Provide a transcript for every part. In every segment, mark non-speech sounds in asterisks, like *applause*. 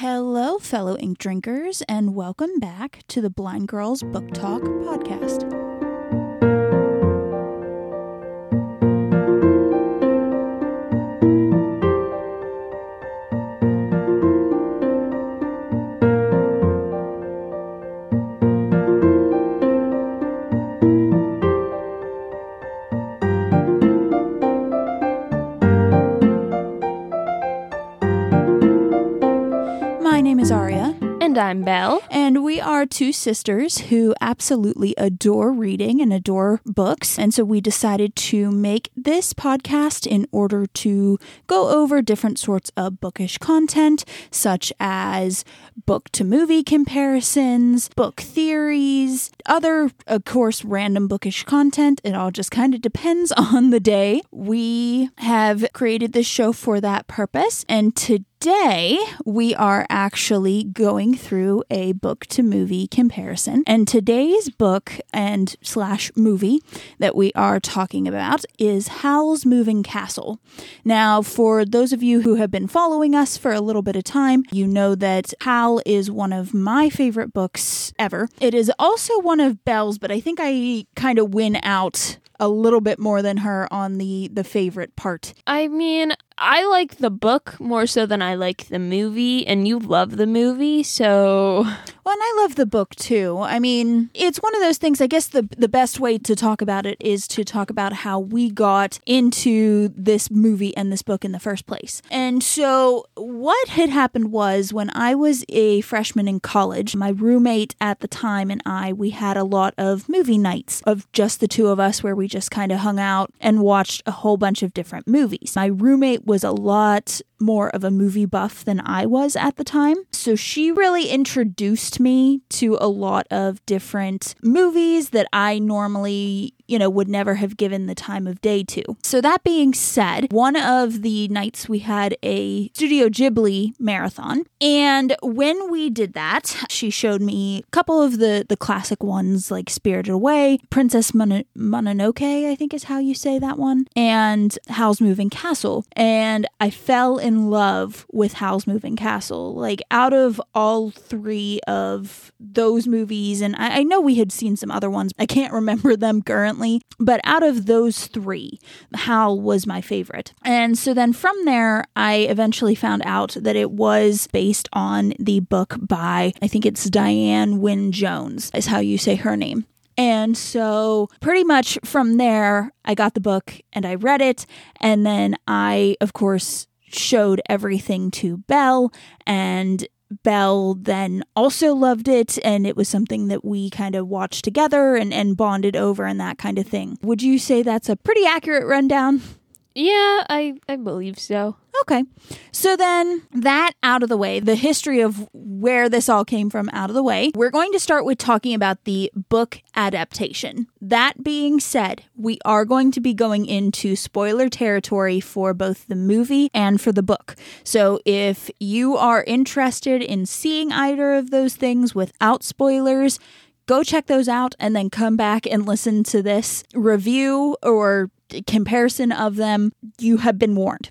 Hello, fellow ink drinkers, and welcome back to the Blind Girls Book Talk podcast. I'm Belle. And we are two sisters who absolutely adore reading and adore books. And so we decided to make this podcast in order to go over different sorts of bookish content, such as book to movie comparisons, book theories, other, of course, random bookish content. It all just kind of depends *laughs* on the day. We have created this show for that purpose. And today, Today, we are actually going through a book to movie comparison. And today's book and slash movie that we are talking about is Howl's Moving Castle. Now, for those of you who have been following us for a little bit of time, you know that Howl is one of my favorite books ever. It is also one of Belle's, but I think I kind of win out a little bit more than her on the the favorite part. I mean, I like the book more so than I like the movie, and you love the movie, so *laughs* Well, and I love the book too. I mean, it's one of those things. I guess the the best way to talk about it is to talk about how we got into this movie and this book in the first place. And so, what had happened was when I was a freshman in college, my roommate at the time and I we had a lot of movie nights of just the two of us where we just kind of hung out and watched a whole bunch of different movies. My roommate was a lot more of a movie buff than I was at the time. So she really introduced me to a lot of different movies that I normally, you know, would never have given the time of day to. So that being said, one of the nights we had a Studio Ghibli marathon. And when we did that, she showed me a couple of the the classic ones like Spirited Away, Princess Mon- Mononoke, I think is how you say that one, and Howl's Moving Castle. And I fell in love with Howl's Moving Castle. Like out of all three of those movies, and I, I know we had seen some other ones, I can't remember them currently, but out of those three, Howl was my favorite. And so then from there, I eventually found out that it was based on the book by, I think it's Diane Wynne Jones, is how you say her name. And so, pretty much from there, I got the book and I read it. And then I, of course, showed everything to Belle. And Belle then also loved it. And it was something that we kind of watched together and, and bonded over and that kind of thing. Would you say that's a pretty accurate rundown? Yeah, I I believe so. Okay. So then, that out of the way, the history of where this all came from out of the way, we're going to start with talking about the book adaptation. That being said, we are going to be going into spoiler territory for both the movie and for the book. So if you are interested in seeing either of those things without spoilers, go check those out and then come back and listen to this review or comparison of them. You have been warned.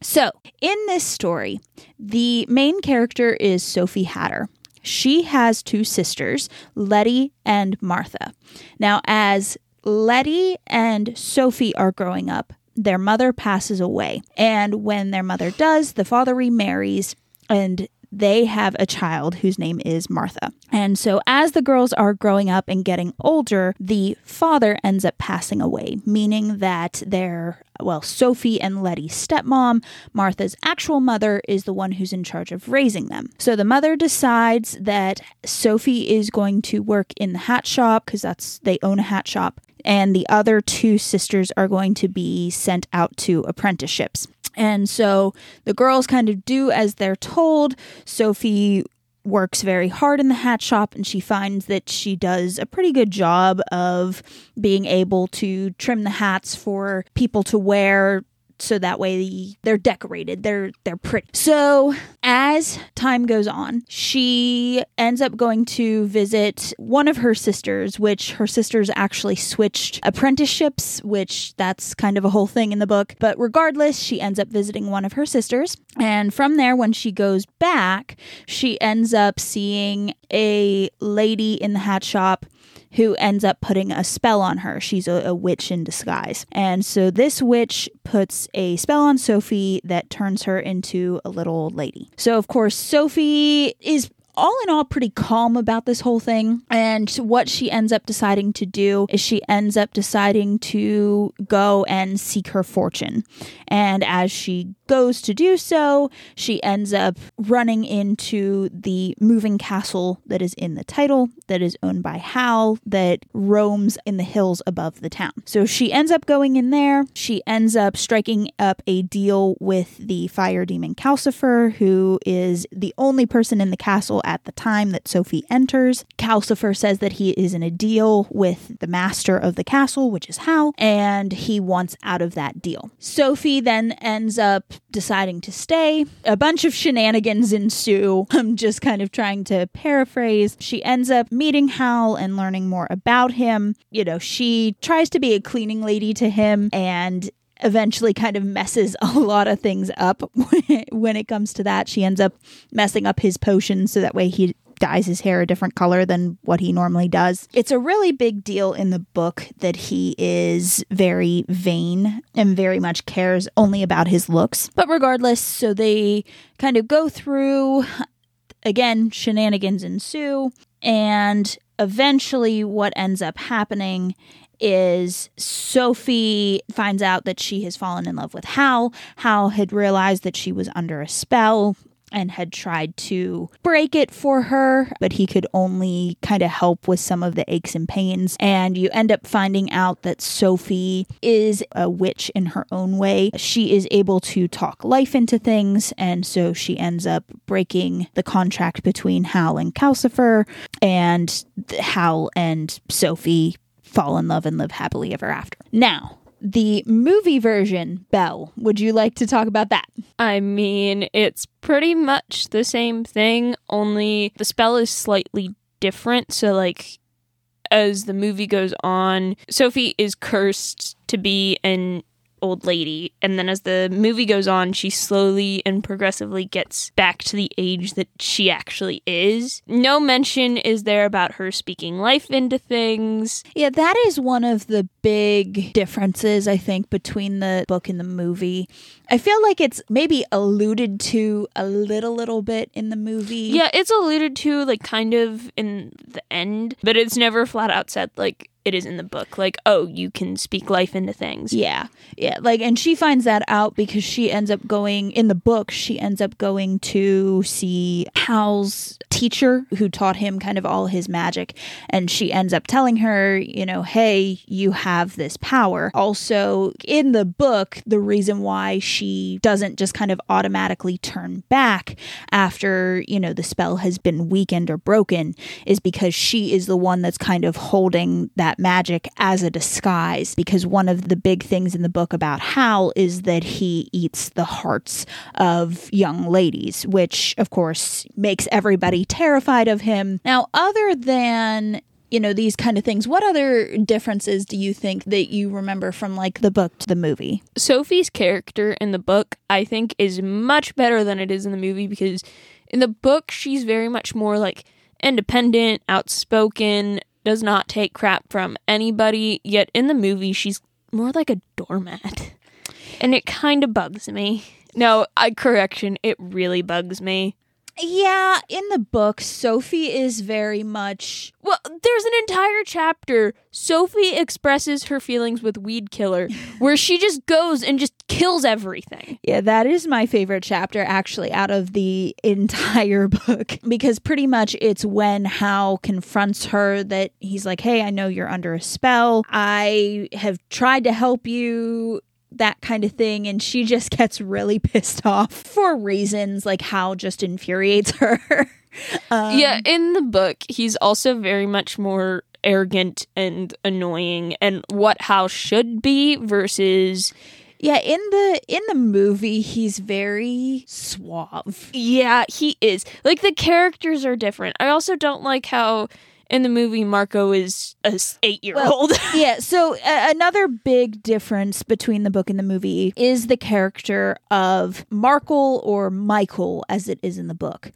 So, in this story, the main character is Sophie Hatter. She has two sisters, Letty and Martha. Now, as Letty and Sophie are growing up, their mother passes away. And when their mother does, the father remarries and they have a child whose name is Martha. And so, as the girls are growing up and getting older, the father ends up passing away, meaning that their, well, Sophie and Letty's stepmom, Martha's actual mother, is the one who's in charge of raising them. So, the mother decides that Sophie is going to work in the hat shop because that's, they own a hat shop. And the other two sisters are going to be sent out to apprenticeships. And so the girls kind of do as they're told. Sophie works very hard in the hat shop and she finds that she does a pretty good job of being able to trim the hats for people to wear so that way they're decorated they're they're pretty. So as time goes on she ends up going to visit one of her sisters which her sisters actually switched apprenticeships which that's kind of a whole thing in the book. But regardless she ends up visiting one of her sisters. And from there when she goes back she ends up seeing a lady in the hat shop who ends up putting a spell on her. She's a, a, witch in disguise. And so this witch puts a spell on Sophie that turns her into a little lady. So, of course, Sophie is all in all pretty calm about this whole thing. And what she ends up deciding to do is she ends up deciding to go and seek her fortune. And as she goes to do so, she ends up running into the moving castle that is in the title, that is owned by Howl, that roams in the hills above the town. So she ends up going in there. She ends up striking up a deal with the fire demon Calcifer, who is the only person in the castle at the time that Sophie enters. Calcifer says that he is in a deal with the master of the castle, which is Howl, and he wants out of that deal. Sophie then ends up deciding to stay. A bunch of shenanigans ensue. *laughs* I'm just kind of trying to paraphrase. She ends up meeting Howl and learning more about him. You know, she tries to be a cleaning lady to him and eventually kind of messes *laughs* a lot of things up *laughs* when it comes to that. She ends up messing up his potions so that way he dyes his hair a different color than what he normally does. It's a really big deal in the book that he is very vain and very much cares only about his looks. But regardless, so they kind of go through again, shenanigans ensue, and eventually what ends up happening is Sophie finds out that she has fallen in love with Howl. Howl had realized that she was under a spell and had tried to break it for her, but he could only kind of help with some of the aches and pains. And you end up finding out that Sophie is a witch in her own way. She is able to talk life into things, and so she ends up breaking the contract between Howl and Calcifer, and Howl and Sophie fall in love and live happily ever after. Now, the movie version, Belle, would you like to talk about that? I mean, it's pretty much the same thing, only the spell is slightly different. So, like, as the movie goes on, Sophie is cursed to be an old lady. And then as the movie goes on, she slowly and progressively gets back to the age that she actually is. No mention is there about her speaking life into things. Yeah, that is one of the big differences, I think, between the book and the movie. I feel like it's maybe alluded to a little, little bit in the movie. Yeah, it's alluded to, like, kind of in the end, but it's never flat out said, like, it is in the book. Like oh you can speak life into things. Yeah. Yeah. Like and she finds that out because she ends up going in the book she ends up going to see Howl's teacher who taught him kind of all his magic. And she ends up telling her you know hey you have this power. Also in the book the reason why she doesn't just kind of automatically turn back after you know the spell has been weakened or broken is because she is the one that's kind of holding magic as a disguise because one of the big things in the book about Howl is that he eats the hearts of young ladies, which of course makes everybody terrified of him. Now, other than you know these kind of things what other differences do you think that you remember from like the book to the movie sophie's character in the book i think is much better than it is in the movie because in the book she's very much more like independent outspoken does not take crap from anybody, yet in the movie, she's more like a doormat. And it kind of bugs me. No, I correction, it really bugs me. Yeah, in the book, Sophie is very much. Well, there's an entire chapter. Sophie expresses her feelings with Weed Killer, *laughs* where she just goes and just kills everything. Yeah, that is my favorite chapter, actually, out of the *laughs* entire book, because pretty much it's when Howl confronts her that he's like, Hey, I know you're under a spell. I have tried to help you that kind of thing and she just *laughs* gets really pissed off for reasons like Howl just infuriates *laughs* her. um, yeah, in the book, he's also very much more arrogant and annoying and what Howl should be versus Yeah, in the in the movie he's very suave. Yeah, he is. Like the characters are different. I also don't like how in the movie Marco is a eight year old. *laughs* yeah, so uh, another big difference between the book and the movie is the character of Markl or Michael as it is in the book.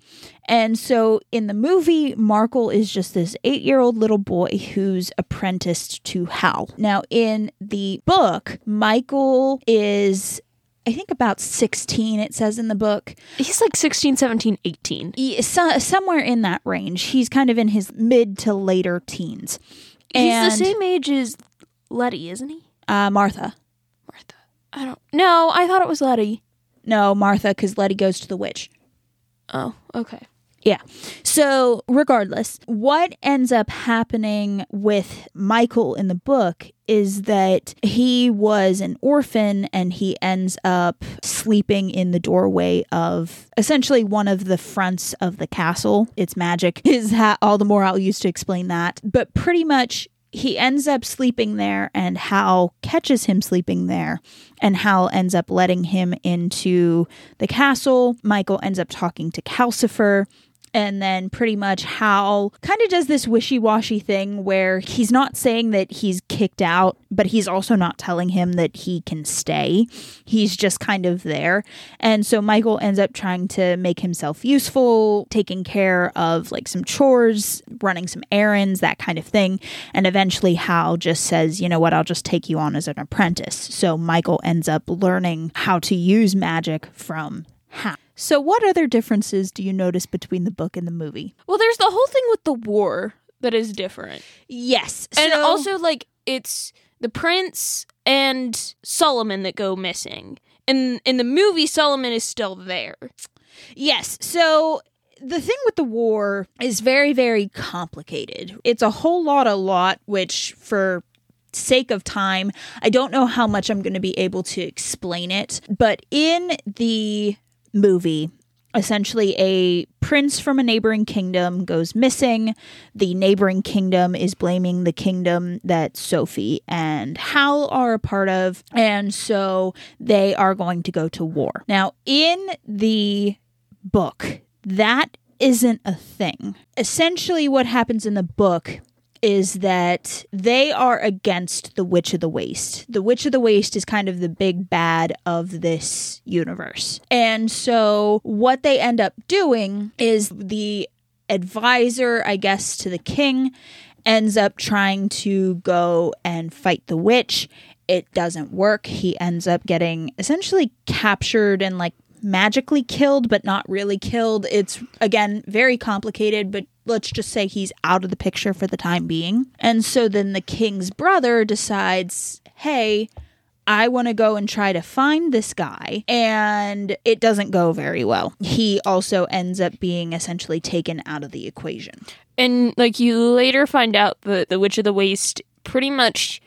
And so in the movie, Markl is just this eight year old little boy who's apprenticed to Howl. Now, in the book, Michael is I think about 16, it says in the book. He's like 16, 17, 18. He, so, somewhere in that range. He's kind of in his mid to later teens. And, He's the same age as Letty, isn't he? Uh, Martha. Martha. I don't. No, I thought it was Letty. No, Martha, because Letty goes to the witch. Oh, okay. Yeah. So, regardless, what ends up happening with Michael in the book is that he was an orphan and he ends up sleeping in the doorway of essentially one of the fronts of the castle. It's magic, *laughs* is ha- all the more I'll use to explain that. But pretty much he ends up sleeping there and Howl catches him sleeping there and Howl ends up letting him into the castle. Michael ends up talking to Calcifer and then pretty much Howl kind of does this wishy-washy thing where he's not saying that he's kicked out but he's also not telling him that he can stay. He's just kind of there. And so michael ends up trying to make himself useful taking care of like some chores running some errands that kind of thing. And eventually Howl just says you know what? I'll just take you on as an apprentice. So michael ends up learning how to use magic from Howl. So, what other differences do you notice between the book and the movie? Well, there's the whole thing with the war that is different. Yes. And also, like, it's the prince and Solomon that go missing. In in the movie, Solomon is still there. Yes. So the thing with the war is very, very complicated. It's a whole lot, a lot, which for sake of time, I don't know how much I'm going to be able to explain it. But in the movie. Essentially, a prince from a neighboring kingdom goes missing. The neighboring kingdom is blaming the kingdom that Sophie and Howl are a part of, and so they are going to go to war. Now, in the book, that isn't a thing. Essentially, what happens in the book is that they are against the Witch of the Waste. The Witch of the Waste is kind of the big bad of this universe. And so what they end up doing is the advisor, I guess, to the king ends up trying to go and fight the witch. It doesn't work. He ends up getting essentially captured and like magically killed, but not really killed. It's again very complicated, but let's just say he's out of the picture for the time being. And so then the king's brother decides, hey, I want to go and try to find this guy. And it doesn't go very well. He also ends up being essentially taken out of the equation. And like you later find out that the Witch of the Waste pretty much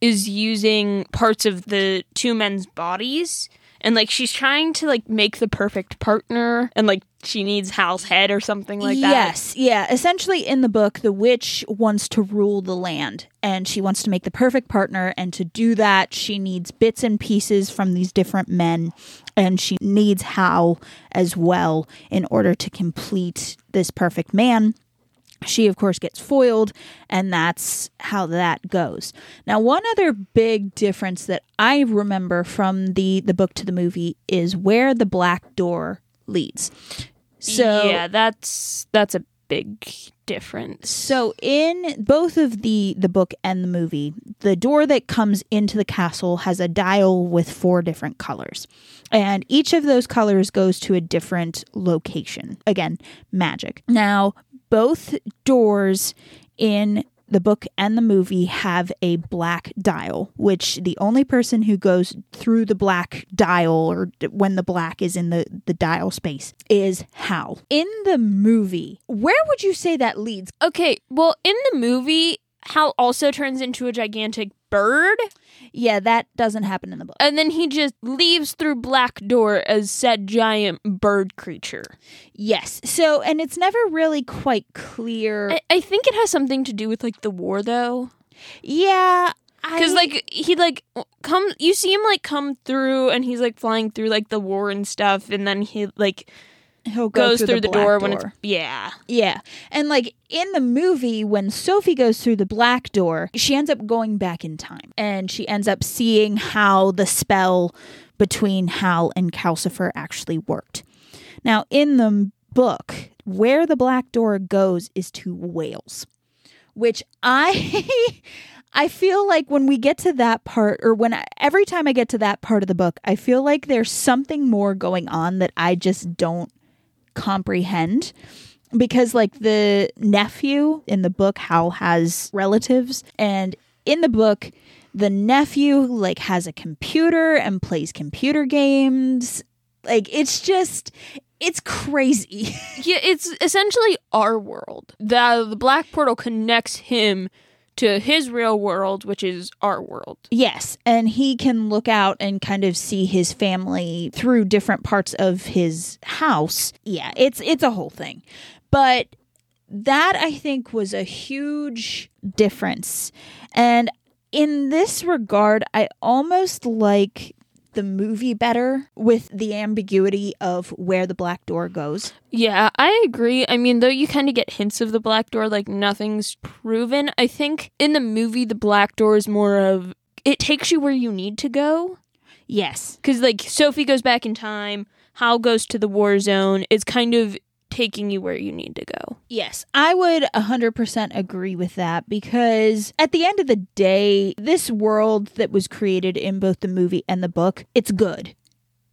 is using parts of the two men's bodies and like she's trying to like make the perfect partner and like she needs Howl's head or something like that. Yes, yeah. Essentially, in the book, the witch wants to rule the land and she wants to make the perfect partner. And to do that, she needs bits and pieces from these different men and she needs Howl as well in order to complete this perfect man. She, of course, gets foiled, and that's how that goes. Now, one other big difference that I remember from the, the book to the movie is where the black door leads. So yeah, that's that's a big difference. So in both of the the book and the movie, the door that comes into the castle has a dial with four different colors. And each of those colors goes to a different location. Again, magic. Now, both doors in the book and the movie have a black dial, which the only person who goes through the black dial or when the black is in the, the dial space is Howl. In the movie, where would you say that leads? Okay, well, in the movie, Howl also turns into a gigantic bird. Yeah, that doesn't happen in the book. And then he just leaves through Black Door as said giant bird creature. Yes. So, and it's never really quite clear. I, I think it has something to do with like the war, though. Yeah, Because like he like come, you see him like come through, and he's like flying through like the war and stuff, and then he like he'll go goes through, the, black door, when it's yeah, Yeah. And like in the movie, when Sophie goes through the black door, she ends up going back in time and she ends up seeing how the spell between Howl and Calcifer actually worked. Now, in the book, where the black door goes is to Wales, which I. *laughs* I feel like when we get to that part, or when I, every time I get to that part of the book, I feel like there's something more going on that I just don't comprehend because like the nephew in the book Howl has relatives and in the book the nephew like has a computer and plays computer games like it's just it's crazy *laughs* yeah. It's essentially our world. The the black portal connects him to his real world, which is our world. yes and he can look out and kind of see his family through different parts of his house yeah it's it's a whole thing but that I think was a huge difference. And in this regard, I almost like the movie better with the ambiguity of where the black door goes. Yeah, I agree. I mean, though you kind of get hints of the black door, like nothing's proven. I think in the movie, the black door is more of it takes you where you need to go. Yes. Because, like, Sophie goes back in time, Howl goes to the war zone. It's kind of taking you where you need to go. Yes, I would 100% agree with that because at the end of the day, this world that was created in both the movie and the book, it's good.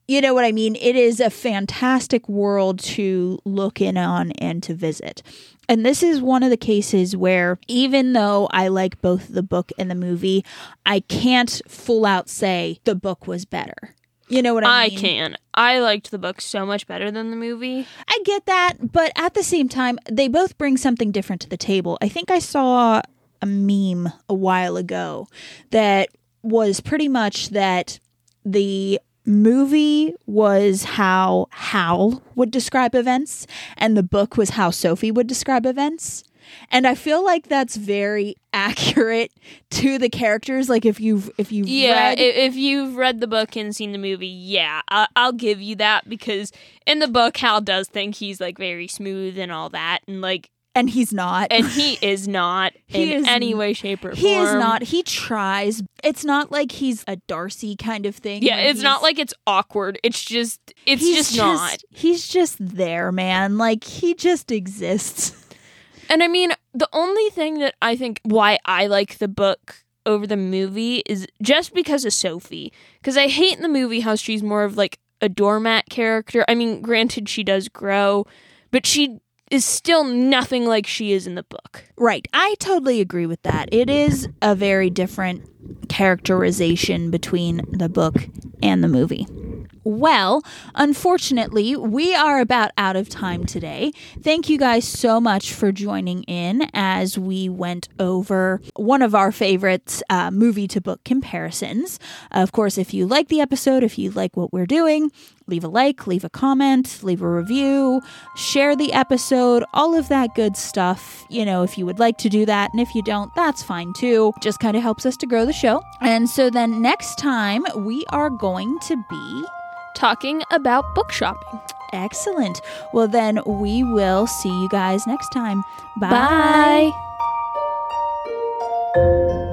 You know what I mean? It is a fantastic world to look in on and to visit. And this is one of the cases where, even though I like both the book and the movie, I can't full out say the book was better. You know what I I mean? I can. I liked the book so much better than the movie. I get that, but at the same time, they both bring something different to the table. I think I saw a meme a while ago that was pretty much that the movie was how Howl would describe events, and the book was how Sophie would describe events. And I feel like that's very accurate to the characters. Like if you've if you've Yeah, read if you've read the book and seen the movie, yeah, I- I'll give you that because in the book, Howl does think he's like very smooth and all that, and like, and he's not. and he *laughs* is not He in is any way, shape, or He is not. He tries. It's not like he's a Darcy kind of thing. Yeah, it's not like it's awkward. It's just, it's he's just not. He's just there, man. Like he just exists. *laughs* And I mean, the only thing that I think why I like the book over the movie is just because of Sophie. Because I hate in the movie how she's more of like a doormat character. I mean, granted, she does grow, but she is still nothing like she is in the book. Right. I totally agree with that. It is a very different characterization between the book and the movie. Well, unfortunately, we are about out of time today. Thank you guys so much for joining in as we went over one of our favorites uh, movie to book comparisons. Of course, if you like the episode, if you like what we're doing, leave a like, leave a comment, leave a review, share the episode, all of that good stuff. You know, if you would like to do that, and if you don't, that's fine too. Just kind of helps us to grow the show. And so then next time, we are going to be Talking about book shopping. excellent. Well, then we will see you guys next time. Bye. Bye.